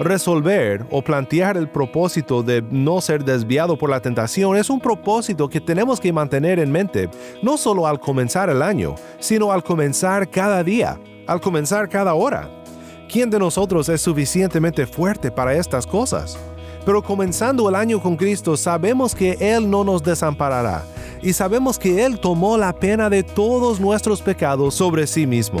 Resolver o plantear el propósito de no ser desviado por la tentación es un propósito que tenemos que mantener en mente, no solo al comenzar el año, sino al comenzar cada día, al comenzar cada hora. ¿Quién de nosotros es suficientemente fuerte para estas cosas? Pero comenzando el año con Cristo sabemos que Él no nos desamparará y sabemos que Él tomó la pena de todos nuestros pecados sobre sí mismo.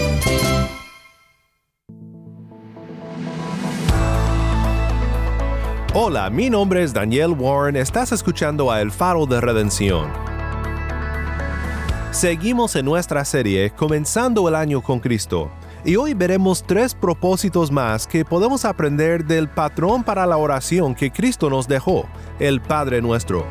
Hola, mi nombre es Daniel Warren, estás escuchando a El Faro de Redención. Seguimos en nuestra serie Comenzando el año con Cristo, y hoy veremos tres propósitos más que podemos aprender del patrón para la oración que Cristo nos dejó, el Padre nuestro.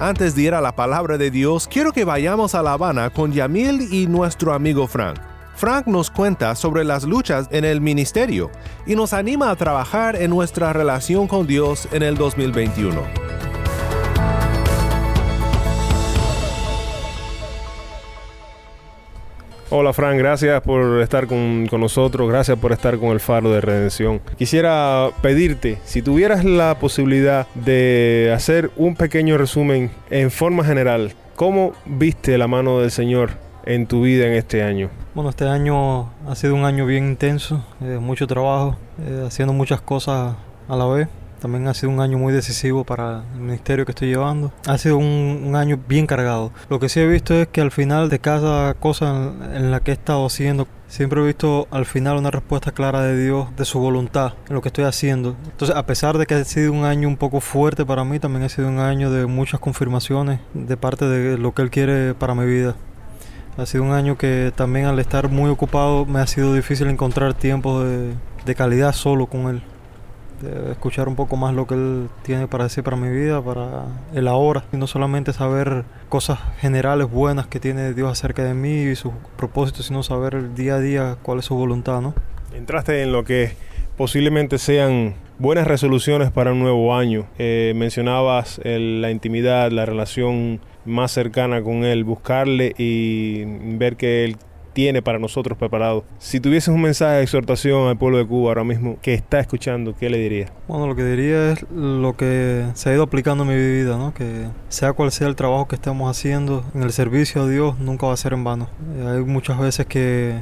Antes de ir a la palabra de Dios, quiero que vayamos a La Habana con Yamil y nuestro amigo Frank. Frank nos cuenta sobre las luchas en el ministerio y nos anima a trabajar en nuestra relación con Dios en el 2021. Hola Frank, gracias por estar con, con, nosotros, gracias por estar con el Faro de Redención. Quisiera pedirte, si tuvieras la posibilidad de hacer un pequeño resumen en forma general, ¿cómo viste la mano del Señor en tu vida en este año? Bueno, este año ha sido un año bien intenso, eh, mucho trabajo, eh, haciendo muchas cosas a la vez. También ha sido un año muy decisivo para el ministerio que estoy llevando. Ha sido un, un, año bien cargado. Lo que sí he visto es que al final de cada cosa en la que he estado haciendo, siempre he visto al final una respuesta clara de Dios, de su voluntad en lo que estoy haciendo. Entonces, a pesar de que ha sido un año un poco fuerte para mí, también ha sido un año de muchas confirmaciones de parte de lo que Él quiere para mi vida. Ha sido un año que también al estar muy ocupado me ha sido difícil encontrar tiempo de, de calidad solo con Él de escuchar un poco más lo que él tiene para decir para mi vida, para el ahora, y no solamente saber cosas generales buenas que tiene Dios acerca de mí y sus propósitos, sino saber el día a día cuál es su voluntad, ¿no? Entraste en lo que posiblemente sean buenas resoluciones para un nuevo año. Eh, mencionabas el, la intimidad, la relación más cercana con Él, buscarle y ver que Él tiene para nosotros preparado. Si tuvieses un mensaje de exhortación al pueblo de Cuba ahora mismo que está escuchando, ¿qué le dirías? Bueno, lo que diría es lo que se ha ido aplicando en mi vida, ¿no? Que sea cual sea el trabajo que estemos haciendo en el servicio a Dios, nunca va a ser en vano. Eh, hay muchas veces que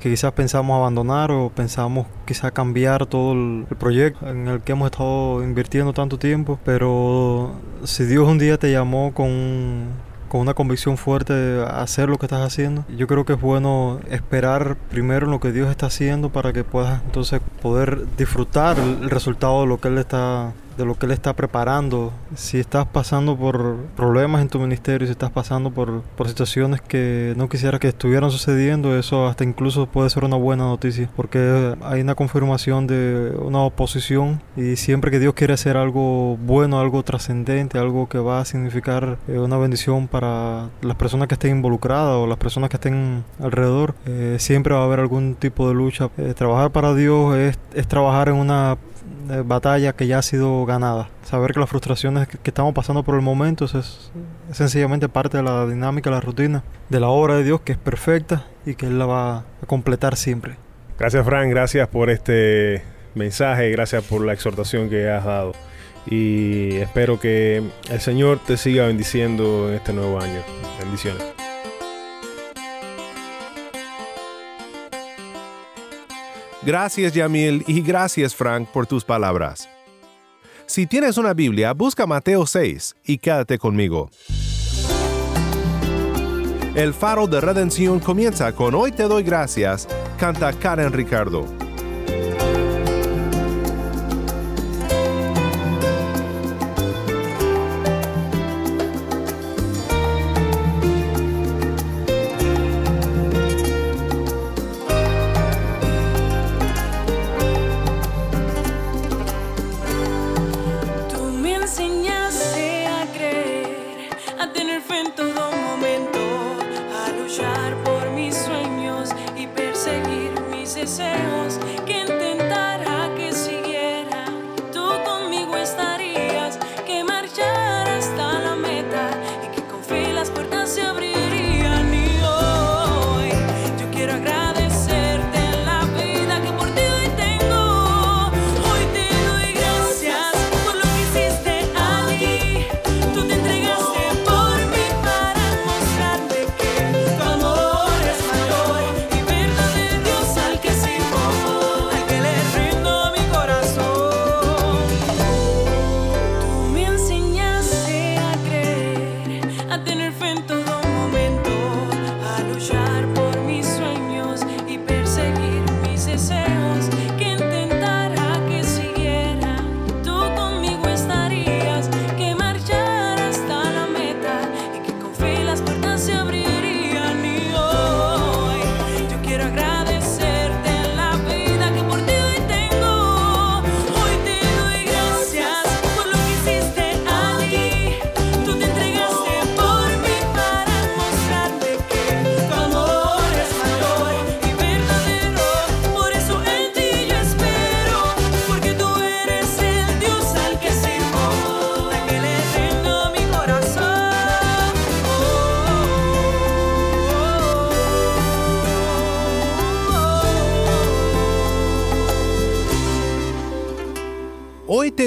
que quizás pensamos abandonar o pensamos quizás cambiar todo el, proyecto en el que hemos estado invirtiendo tanto tiempo, pero si Dios un día te llamó con, con una convicción fuerte de hacer lo que estás haciendo, yo creo que es bueno esperar primero lo que Dios está haciendo para que puedas entonces poder disfrutar el resultado de lo que Él está de lo que Él está preparando. Si estás pasando por problemas en tu ministerio, si estás pasando por, por situaciones que no quisieras que estuvieran sucediendo, eso hasta incluso puede ser una buena noticia, porque hay una confirmación de una oposición y siempre que Dios quiere hacer algo bueno, algo trascendente, algo que va a significar eh, una bendición para las personas que estén involucradas o las personas que estén alrededor, eh, siempre va a haber algún tipo de lucha. Eh, trabajar para Dios es, es trabajar en una eh, batalla que ya ha sido ganada. Saber que las frustraciones que, estamos pasando por el momento es, es, sencillamente parte de la dinámica, la rutina de la obra de Dios que es perfecta y que Él la va a completar siempre. Gracias Frank, gracias por este mensaje, gracias por la exhortación que has dado y espero que el Señor te siga bendiciendo en este nuevo año. Bendiciones. Gracias Yamil y gracias Frank por tus palabras. Si tienes una Biblia, busca Mateo 6 y quédate conmigo. El faro de redención comienza con Hoy te doy gracias, canta Karen Ricardo.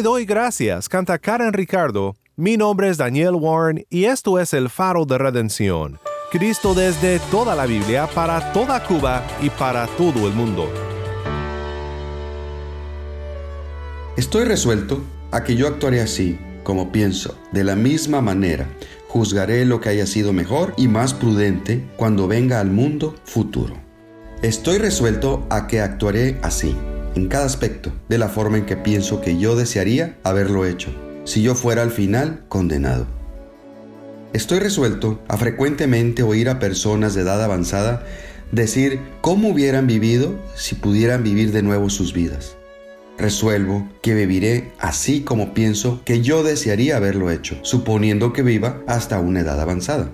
Doy gracias, canta Karen Ricardo. Mi nombre es Daniel Warren y esto es el faro de redención. Cristo desde toda la Biblia, para toda Cuba y para todo el mundo. Estoy resuelto a que yo actuaré así, como pienso, de la misma manera. Juzgaré lo que haya sido mejor y más prudente cuando venga al mundo futuro. Estoy resuelto a que actuaré así, en cada aspecto, de la forma en que pienso que yo desearía haberlo hecho, si yo fuera al final condenado. Estoy resuelto a frecuentemente oír a personas de edad avanzada decir cómo hubieran vivido si pudieran vivir de nuevo sus vidas. Resuelvo que viviré así como pienso que yo desearía haberlo hecho, suponiendo que viva hasta una edad avanzada.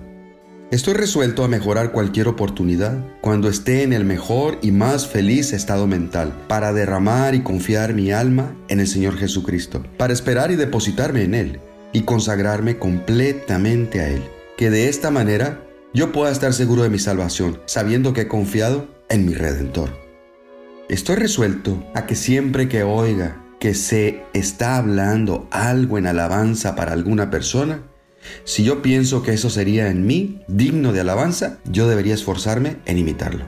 Estoy resuelto a mejorar cualquier oportunidad cuando esté en el mejor y más feliz estado mental, para derramar y confiar mi alma en el Señor Jesucristo, para esperar y depositarme en Él y consagrarme completamente a Él, que de esta manera yo pueda estar seguro de mi salvación, sabiendo que he confiado en mi Redentor. Estoy resuelto a que siempre que oiga que se está hablando algo en alabanza para alguna persona, si yo pienso que eso sería en mí digno de alabanza, yo debería esforzarme en imitarlo.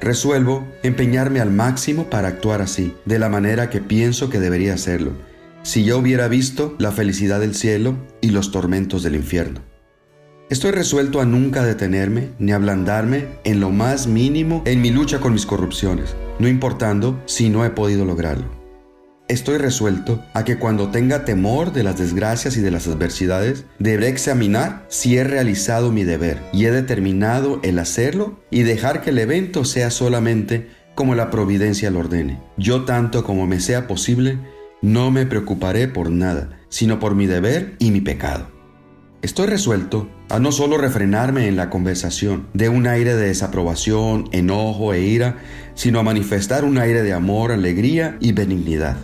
Resuelvo empeñarme al máximo para actuar así, de la manera que pienso que debería hacerlo, si yo hubiera visto la felicidad del cielo y los tormentos del infierno. Estoy resuelto a nunca detenerme ni ablandarme en lo más mínimo en mi lucha con mis corrupciones, no importando si no he podido lograrlo. Estoy resuelto a que cuando tenga temor de las desgracias y de las adversidades, deberé examinar si he realizado mi deber y he determinado el hacerlo y dejar que el evento sea solamente como la providencia lo ordene. Yo tanto como me sea posible, no me preocuparé por nada, sino por mi deber y mi pecado. Estoy resuelto a no solo refrenarme en la conversación de un aire de desaprobación, enojo e ira, sino a manifestar un aire de amor, alegría y benignidad.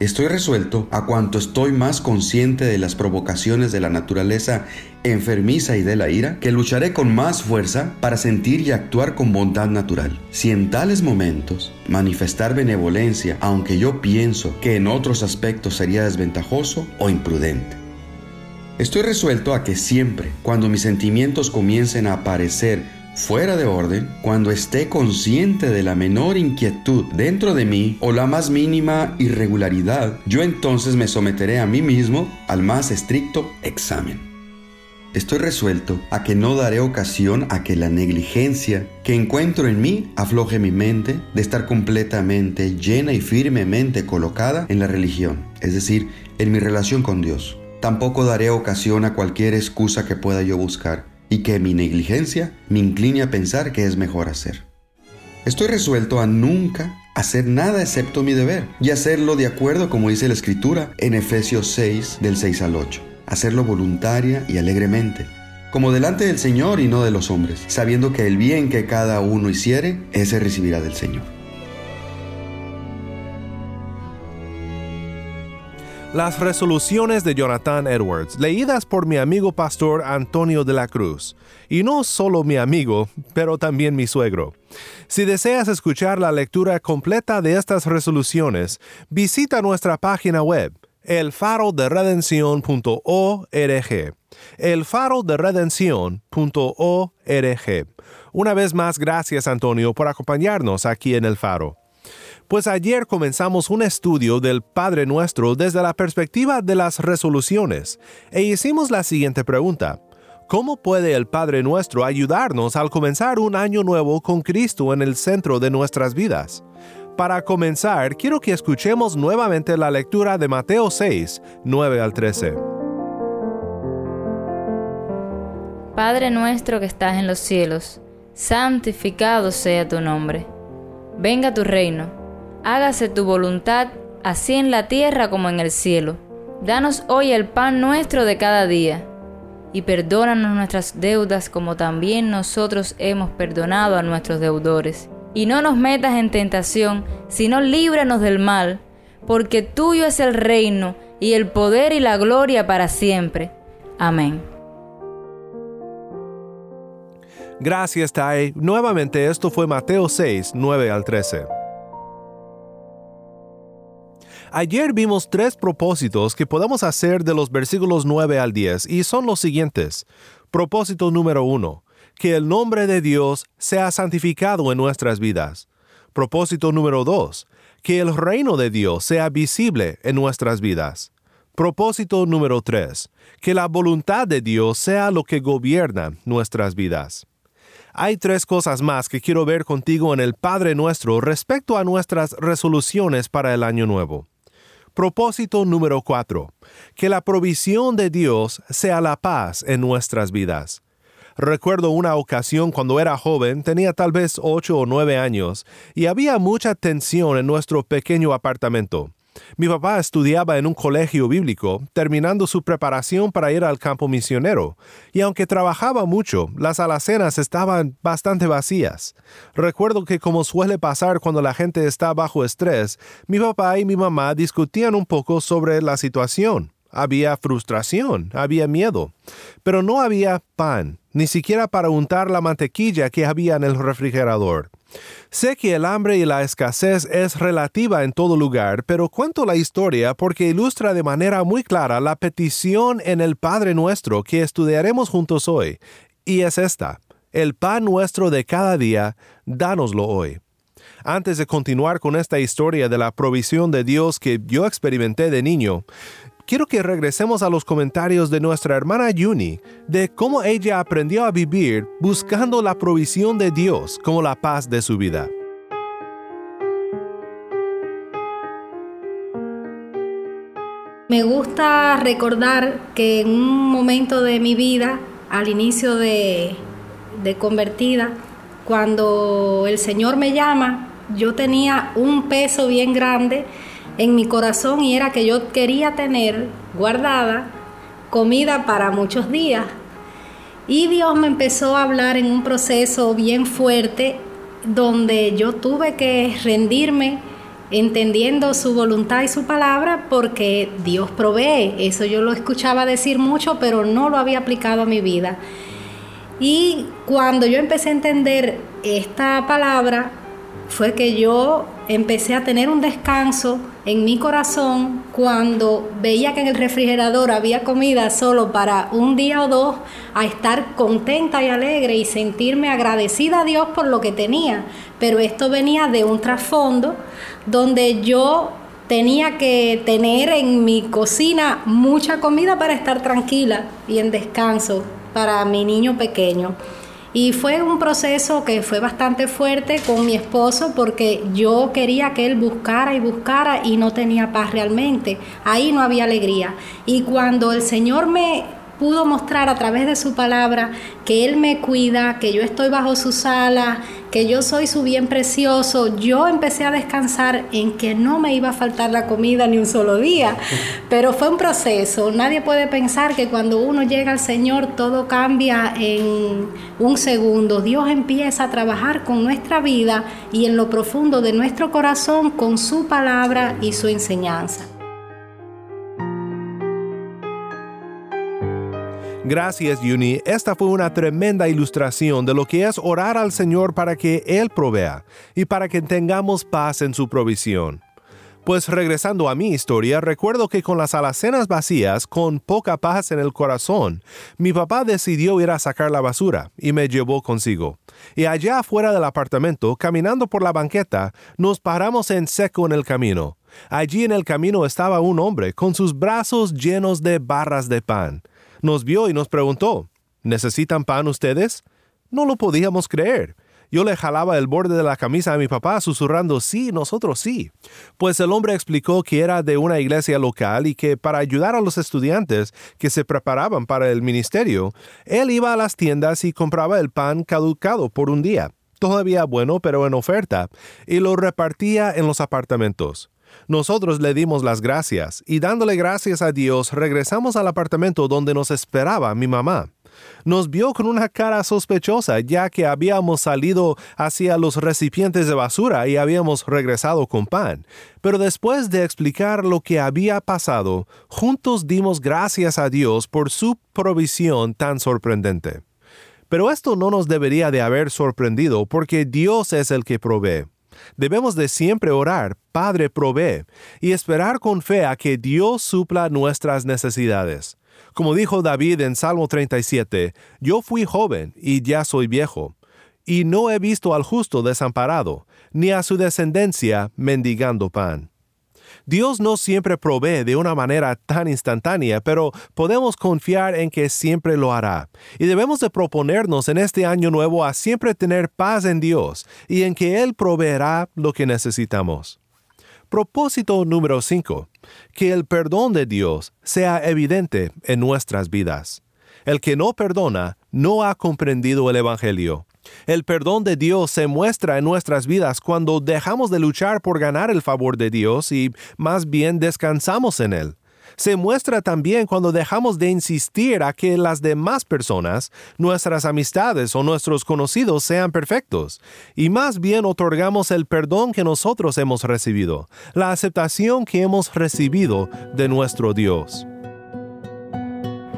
Estoy resuelto a cuanto estoy más consciente de las provocaciones de la naturaleza enfermiza y de la ira, que lucharé con más fuerza para sentir y actuar con bondad natural. Si en tales momentos manifestar benevolencia, aunque yo pienso que en otros aspectos sería desventajoso o imprudente. Estoy resuelto a que siempre, cuando mis sentimientos comiencen a aparecer fuera de orden, cuando esté consciente de la menor inquietud dentro de mí o la más mínima irregularidad, yo entonces me someteré a mí mismo al más estricto examen. Estoy resuelto a que no daré ocasión a que la negligencia que encuentro en mí afloje mi mente de estar completamente llena y firmemente colocada en la religión, es decir, en mi relación con Dios. Tampoco daré ocasión a cualquier excusa que pueda yo buscar y que mi negligencia me incline a pensar que es mejor hacer. Estoy resuelto a nunca hacer nada excepto mi deber y hacerlo de acuerdo como dice la escritura en Efesios 6 del 6 al 8. Hacerlo voluntaria y alegremente, como delante del Señor y no de los hombres, sabiendo que el bien que cada uno hiciere, ese recibirá del Señor. Las resoluciones de Jonathan Edwards, leídas por mi amigo pastor Antonio de la Cruz. Y no solo mi amigo, pero también mi suegro. Si deseas escuchar la lectura completa de estas resoluciones, visita nuestra página web, elfaroderedencion.org. elfaroderedencion.org. Una vez más, gracias Antonio por acompañarnos aquí en El Faro. Pues ayer comenzamos un estudio del Padre Nuestro desde la perspectiva de las resoluciones e hicimos la siguiente pregunta. ¿Cómo puede el Padre Nuestro ayudarnos al comenzar un año nuevo con Cristo en el centro de nuestras vidas? Para comenzar, quiero que escuchemos nuevamente la lectura de Mateo 6, 9 al 13. Padre nuestro que estás en los cielos, santificado sea tu nombre. Venga tu reino hágase tu voluntad, así en la tierra como en el cielo. Danos hoy el pan nuestro de cada día, y perdónanos nuestras deudas como también nosotros hemos perdonado a nuestros deudores. Y no nos metas en tentación, sino líbranos del mal, porque tuyo es el reino, y el poder y la gloria para siempre. Amén. Gracias, Tai. Nuevamente esto fue Mateo 6, 9 al 13. Ayer vimos tres propósitos que podemos hacer de los versículos 9 al 10 y son los siguientes. Propósito número 1. Que el nombre de Dios sea santificado en nuestras vidas. Propósito número 2. Que el reino de Dios sea visible en nuestras vidas. Propósito número 3. Que la voluntad de Dios sea lo que gobierna nuestras vidas. Hay tres cosas más que quiero ver contigo en el Padre Nuestro respecto a nuestras resoluciones para el año nuevo. Propósito número 4. Que la provisión de Dios sea la paz en nuestras vidas. Recuerdo una ocasión cuando era joven, tenía tal vez 8 o 9 años, y había mucha tensión en nuestro pequeño apartamento. Mi papá estudiaba en un colegio bíblico, terminando su preparación para ir al campo misionero, y aunque trabajaba mucho, las alacenas estaban bastante vacías. Recuerdo que como suele pasar cuando la gente está bajo estrés, mi papá y mi mamá discutían un poco sobre la situación. Había frustración, había miedo, pero no había pan, ni siquiera para untar la mantequilla que había en el refrigerador. Sé que el hambre y la escasez es relativa en todo lugar, pero cuento la historia porque ilustra de manera muy clara la petición en el Padre nuestro que estudiaremos juntos hoy, y es esta, el pan nuestro de cada día, dánoslo hoy. Antes de continuar con esta historia de la provisión de Dios que yo experimenté de niño, quiero que regresemos a los comentarios de nuestra hermana Yuni de cómo ella aprendió a vivir buscando la provisión de Dios como la paz de su vida. Me gusta recordar que en un momento de mi vida, al inicio de, de convertida, cuando el Señor me llama, yo tenía un peso bien grande en mi corazón y era que yo quería tener guardada comida para muchos días. Y Dios me empezó a hablar en un proceso bien fuerte donde yo tuve que rendirme entendiendo su voluntad y su palabra porque Dios provee. Eso yo lo escuchaba decir mucho, pero no lo había aplicado a mi vida. Y cuando yo empecé a entender esta palabra, fue que yo empecé a tener un descanso en mi corazón cuando veía que en el refrigerador había comida solo para un día o dos, a estar contenta y alegre y sentirme agradecida a Dios por lo que tenía. Pero esto venía de un trasfondo donde yo tenía que tener en mi cocina mucha comida para estar tranquila y en descanso para mi niño pequeño. Y fue un proceso que fue bastante fuerte con mi esposo porque yo quería que él buscara y buscara y no tenía paz realmente. Ahí no había alegría. Y cuando el Señor me pudo mostrar a través de su palabra que Él me cuida, que yo estoy bajo su sala, que yo soy su bien precioso, yo empecé a descansar en que no me iba a faltar la comida ni un solo día. Pero fue un proceso. Nadie puede pensar que cuando uno llega al Señor todo cambia en un segundo. Dios empieza a trabajar con nuestra vida y en lo profundo de nuestro corazón con su palabra y su enseñanza. Gracias, Yuni. Esta fue una tremenda ilustración de lo que es orar al Señor para que Él provea y para que tengamos paz en su provisión. Pues regresando a mi historia, recuerdo que con las alacenas vacías, con poca paz en el corazón, mi papá decidió ir a sacar la basura y me llevó consigo. Y allá afuera del apartamento, caminando por la banqueta, nos paramos en seco en el camino. Allí en el camino estaba un hombre con sus brazos llenos de barras de pan nos vio y nos preguntó, ¿necesitan pan ustedes? No lo podíamos creer. Yo le jalaba el borde de la camisa a mi papá susurrando, sí, nosotros sí. Pues el hombre explicó que era de una iglesia local y que para ayudar a los estudiantes que se preparaban para el ministerio, él iba a las tiendas y compraba el pan caducado por un día, todavía bueno pero en oferta, y lo repartía en los apartamentos. Nosotros le dimos las gracias y dándole gracias a Dios regresamos al apartamento donde nos esperaba mi mamá. Nos vio con una cara sospechosa ya que habíamos salido hacia los recipientes de basura y habíamos regresado con pan. Pero después de explicar lo que había pasado, juntos dimos gracias a Dios por su provisión tan sorprendente. Pero esto no nos debería de haber sorprendido porque Dios es el que provee. Debemos de siempre orar, Padre provee, y esperar con fe a que Dios supla nuestras necesidades. Como dijo David en Salmo 37, Yo fui joven y ya soy viejo, y no he visto al justo desamparado, ni a su descendencia mendigando pan. Dios no siempre provee de una manera tan instantánea, pero podemos confiar en que siempre lo hará. Y debemos de proponernos en este año nuevo a siempre tener paz en Dios y en que Él proveerá lo que necesitamos. Propósito número 5. Que el perdón de Dios sea evidente en nuestras vidas. El que no perdona no ha comprendido el Evangelio. El perdón de Dios se muestra en nuestras vidas cuando dejamos de luchar por ganar el favor de Dios y más bien descansamos en Él. Se muestra también cuando dejamos de insistir a que las demás personas, nuestras amistades o nuestros conocidos sean perfectos, y más bien otorgamos el perdón que nosotros hemos recibido, la aceptación que hemos recibido de nuestro Dios.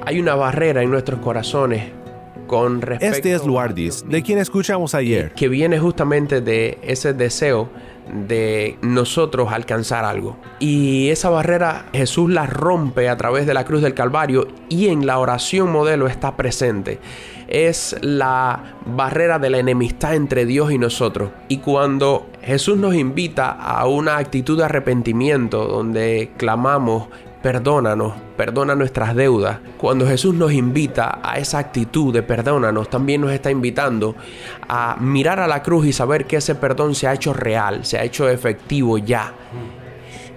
Hay una barrera en nuestros corazones este es Luardis, de quien escuchamos ayer. Que viene justamente de ese deseo de nosotros alcanzar algo. Y esa barrera Jesús la rompe a través de la cruz del Calvario y en la oración modelo está presente. Es la barrera de la enemistad entre Dios y nosotros. Y cuando Jesús nos invita a una actitud de arrepentimiento donde clamamos perdónanos, perdona nuestras deudas. Cuando Jesús nos invita a esa actitud de perdónanos, también nos está invitando a mirar a la cruz y saber que ese perdón se ha hecho real, se ha hecho efectivo ya.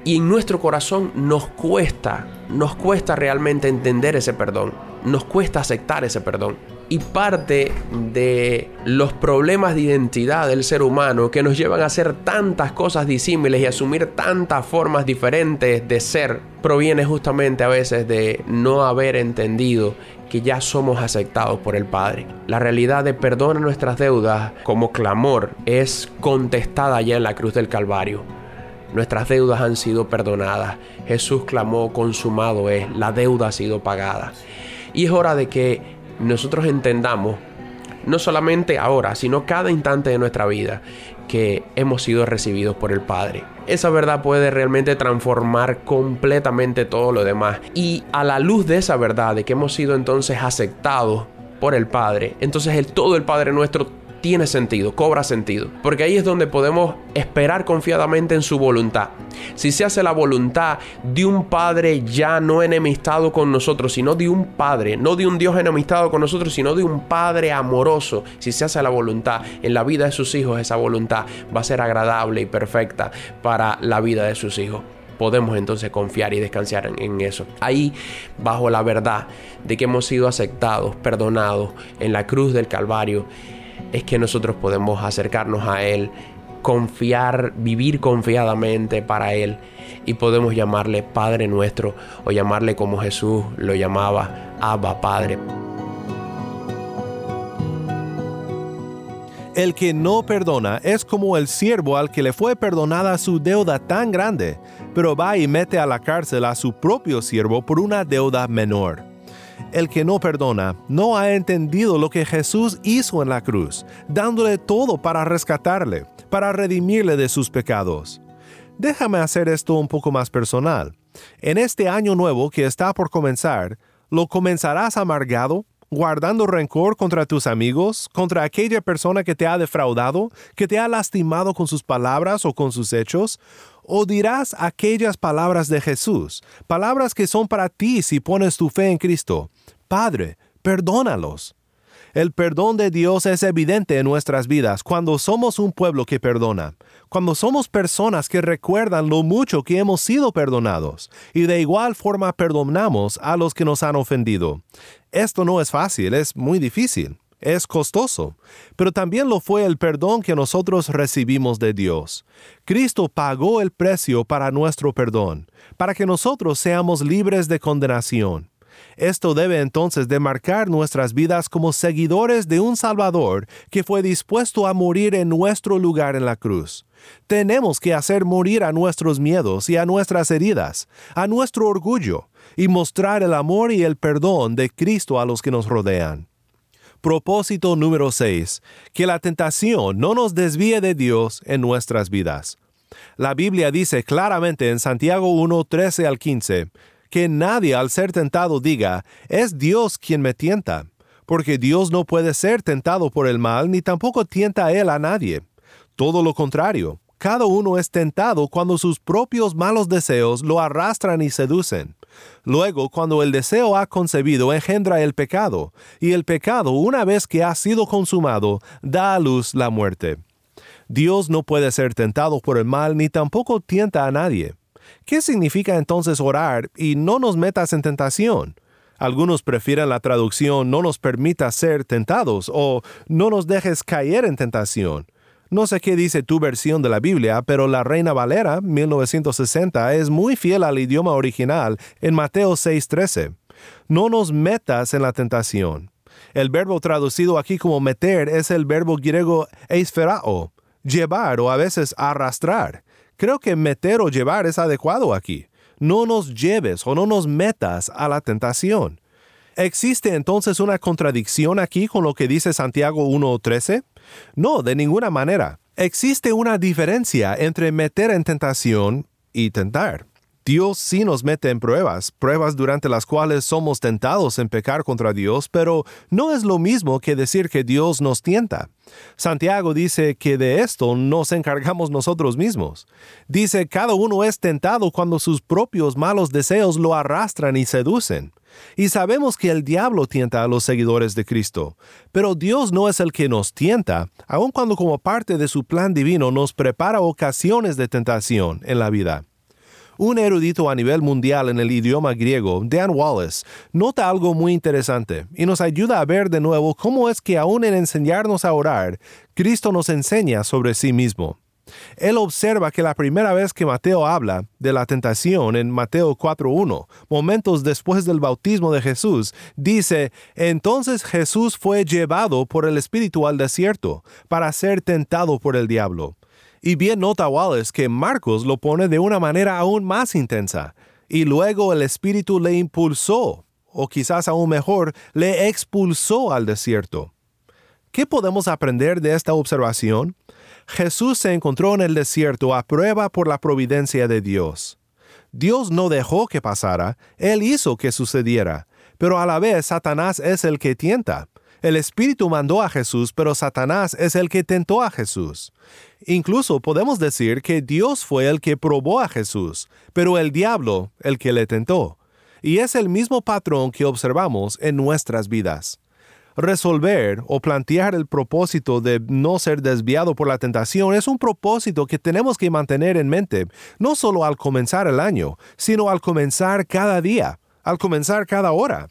Y en nuestro corazón nos cuesta, nos cuesta realmente entender ese perdón, nos cuesta aceptar ese perdón y parte de los problemas de identidad del ser humano que nos llevan a hacer tantas cosas disímiles y asumir tantas formas diferentes de ser proviene justamente a veces de no haber entendido que ya somos aceptados por el Padre. La realidad de perdona nuestras deudas como clamor es contestada ya en la cruz del Calvario. Nuestras deudas han sido perdonadas. Jesús clamó, consumado es, la deuda ha sido pagada. Y es hora de que nosotros entendamos, no solamente ahora, sino cada instante de nuestra vida, que hemos sido recibidos por el Padre. Esa verdad puede realmente transformar completamente todo lo demás. Y a la luz de esa verdad, de que hemos sido entonces aceptados por el Padre, entonces el todo el Padre nuestro tiene sentido, cobra sentido. Porque ahí es donde podemos esperar confiadamente en su voluntad. Si se hace la voluntad de un Padre ya no enemistado con nosotros, sino de un Padre, no de un Dios enemistado con nosotros, sino de un Padre amoroso, si se hace la voluntad en la vida de sus hijos, esa voluntad va a ser agradable y perfecta para la vida de sus hijos podemos entonces confiar y descansar en, eso. Ahí, bajo la verdad de que hemos sido aceptados, perdonados en la cruz del Calvario, es que nosotros podemos acercarnos a Él, confiar, vivir confiadamente para Él y podemos llamarle Padre nuestro o llamarle como Jesús lo llamaba, Abba Padre. El que no perdona es como el siervo al que le fue perdonada su deuda tan grande, pero va y mete a la cárcel a su propio siervo por una deuda menor. El que no perdona no ha entendido lo que Jesús hizo en la cruz, dándole todo para rescatarle, para redimirle de sus pecados. Déjame hacer esto un poco más personal. En este año nuevo que está por comenzar, ¿lo comenzarás amargado, guardando rencor contra tus amigos, contra aquella persona que te ha defraudado, que te ha lastimado con sus palabras o con sus hechos? ¿O dirás aquellas palabras de Jesús, palabras que son para ti si pones tu fe en Cristo? Padre, perdónalos. El perdón de Dios es evidente en nuestras vidas cuando somos un pueblo que perdona, cuando somos personas que recuerdan lo mucho que hemos sido perdonados y de igual forma perdonamos a los que nos han ofendido. Esto no es fácil, es muy difícil es costoso, pero también lo fue el perdón que nosotros recibimos de Dios. Cristo pagó el precio para nuestro perdón, para que nosotros seamos libres de condenación. Esto debe entonces demarcar nuestras vidas como seguidores de un Salvador que fue dispuesto a morir en nuestro lugar en la cruz. Tenemos que hacer morir a nuestros miedos y a nuestras heridas, a nuestro orgullo, y mostrar el amor y el perdón de Cristo a los que nos rodean. Propósito número 6. Que la tentación no nos desvíe de Dios en nuestras vidas. La Biblia dice claramente en Santiago 1, 13 al 15, que nadie al ser tentado diga, es Dios quien me tienta, porque Dios no puede ser tentado por el mal, ni tampoco tienta a él a nadie. Todo lo contrario, cada uno es tentado cuando sus propios malos deseos lo arrastran y seducen. Luego, cuando el deseo ha concebido, engendra el pecado, y el pecado, una vez que ha sido consumado, da a luz la muerte. Dios no puede ser tentado por el mal ni tampoco tienta a nadie. ¿Qué significa entonces orar y no nos metas en tentación? Algunos prefieren la traducción no nos permita ser tentados o no nos dejes caer en tentación. No sé qué dice tu versión de la Biblia, pero la Reina Valera 1960 es muy fiel al idioma original en Mateo 6:13. No nos metas en la tentación. El verbo traducido aquí como meter es el verbo griego eisferao, llevar o a veces arrastrar. Creo que meter o llevar es adecuado aquí. No nos lleves o no nos metas a la tentación. ¿Existe entonces una contradicción aquí con lo que dice Santiago 1.13? No, de ninguna manera. Existe una diferencia entre meter en tentación y tentar. Dios sí nos mete en pruebas, pruebas durante las cuales somos tentados en pecar contra Dios, pero no es lo mismo que decir que Dios nos tienta. Santiago dice que de esto nos encargamos nosotros mismos. Dice, cada uno es tentado cuando sus propios malos deseos lo arrastran y seducen. Y sabemos que el diablo tienta a los seguidores de Cristo, pero Dios no es el que nos tienta, aun cuando como parte de su plan divino nos prepara ocasiones de tentación en la vida. Un erudito a nivel mundial en el idioma griego, Dan Wallace, nota algo muy interesante y nos ayuda a ver de nuevo cómo es que aún en enseñarnos a orar, Cristo nos enseña sobre sí mismo. Él observa que la primera vez que Mateo habla de la tentación en Mateo 4.1, momentos después del bautismo de Jesús, dice, entonces Jesús fue llevado por el Espíritu al desierto para ser tentado por el diablo. Y bien nota Wallace que Marcos lo pone de una manera aún más intensa, y luego el Espíritu le impulsó, o quizás aún mejor, le expulsó al desierto. ¿Qué podemos aprender de esta observación? Jesús se encontró en el desierto a prueba por la providencia de Dios. Dios no dejó que pasara, Él hizo que sucediera, pero a la vez Satanás es el que tienta. El Espíritu mandó a Jesús, pero Satanás es el que tentó a Jesús. Incluso podemos decir que Dios fue el que probó a Jesús, pero el diablo el que le tentó. Y es el mismo patrón que observamos en nuestras vidas. Resolver o plantear el propósito de no ser desviado por la tentación es un propósito que tenemos que mantener en mente, no solo al comenzar el año, sino al comenzar cada día, al comenzar cada hora.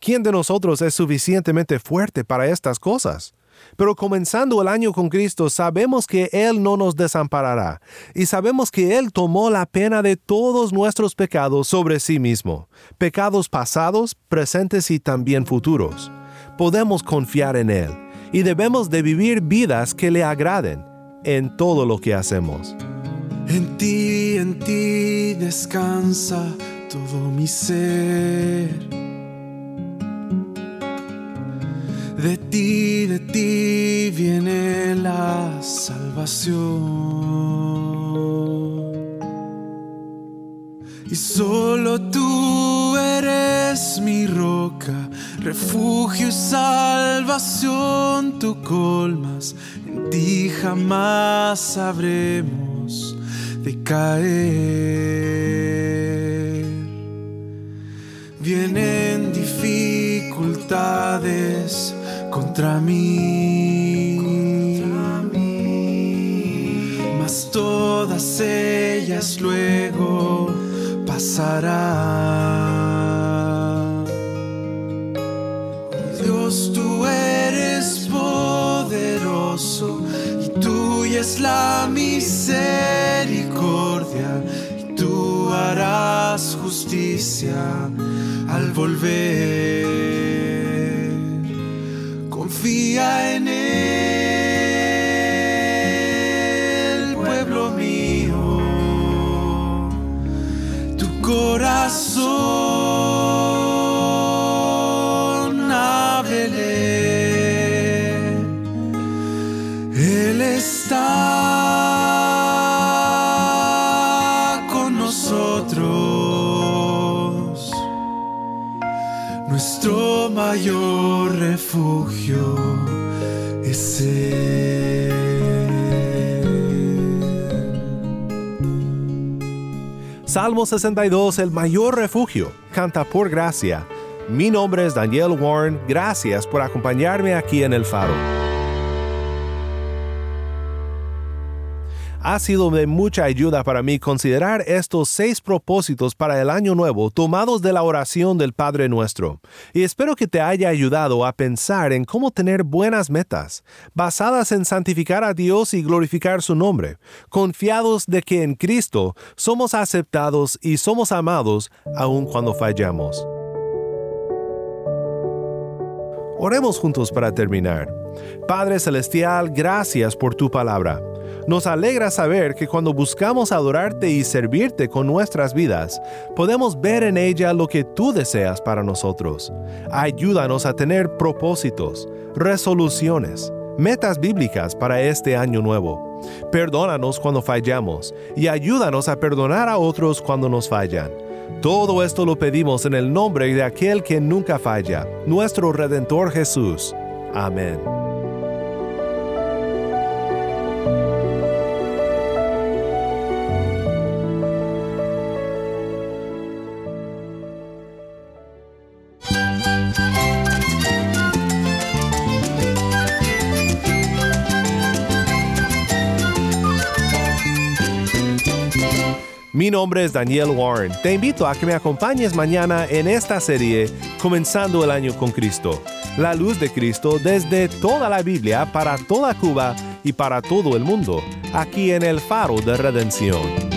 ¿Quién de nosotros es suficientemente fuerte para estas cosas? Pero comenzando el año con Cristo, sabemos que Él no nos desamparará y sabemos que Él tomó la pena de todos nuestros pecados sobre sí mismo, pecados pasados, presentes y también futuros. Podemos confiar en Él y debemos de vivir vidas que le agraden en todo lo que hacemos. En ti, en ti descansa todo mi ser De ti, de ti viene la salvación. Y solo tú eres mi roca, refugio y salvación, tú colmas, en ti jamás sabremos de caer. Vienen dificultades contra mí. Mas todas ellas luego pasarán. Dios, tú eres poderoso y tuya es la misericordia y tú harás justicia al volver confía en él, pueblo mío, tu corazón ábrele, él está con nosotros, nuestro mayor refugio. Salmo 62, el mayor refugio, canta por gracia. Mi nombre es Daniel Warren, gracias por acompañarme aquí en el faro. Ha sido de mucha ayuda para mí considerar estos seis propósitos para el año nuevo tomados de la oración del Padre Nuestro, y espero que te haya ayudado a pensar en cómo tener buenas metas, basadas en santificar a Dios y glorificar su nombre, confiados de que en Cristo somos aceptados y somos amados aun cuando fallamos. Oremos juntos para terminar. Padre Celestial, gracias por tu palabra. Nos alegra saber que cuando buscamos adorarte y servirte con nuestras vidas, podemos ver en ella lo que tú deseas para nosotros. Ayúdanos a tener propósitos, resoluciones, metas bíblicas para este año nuevo. Perdónanos cuando fallamos y ayúdanos a perdonar a otros cuando nos fallan. Todo esto lo pedimos en el nombre de aquel que nunca falla, nuestro Redentor Jesús. Amén. Nombre es Daniel Warren. Te invito a que me acompañes mañana en esta serie Comenzando el año con Cristo. La luz de Cristo desde toda la Biblia para toda Cuba y para todo el mundo, aquí en el faro de redención.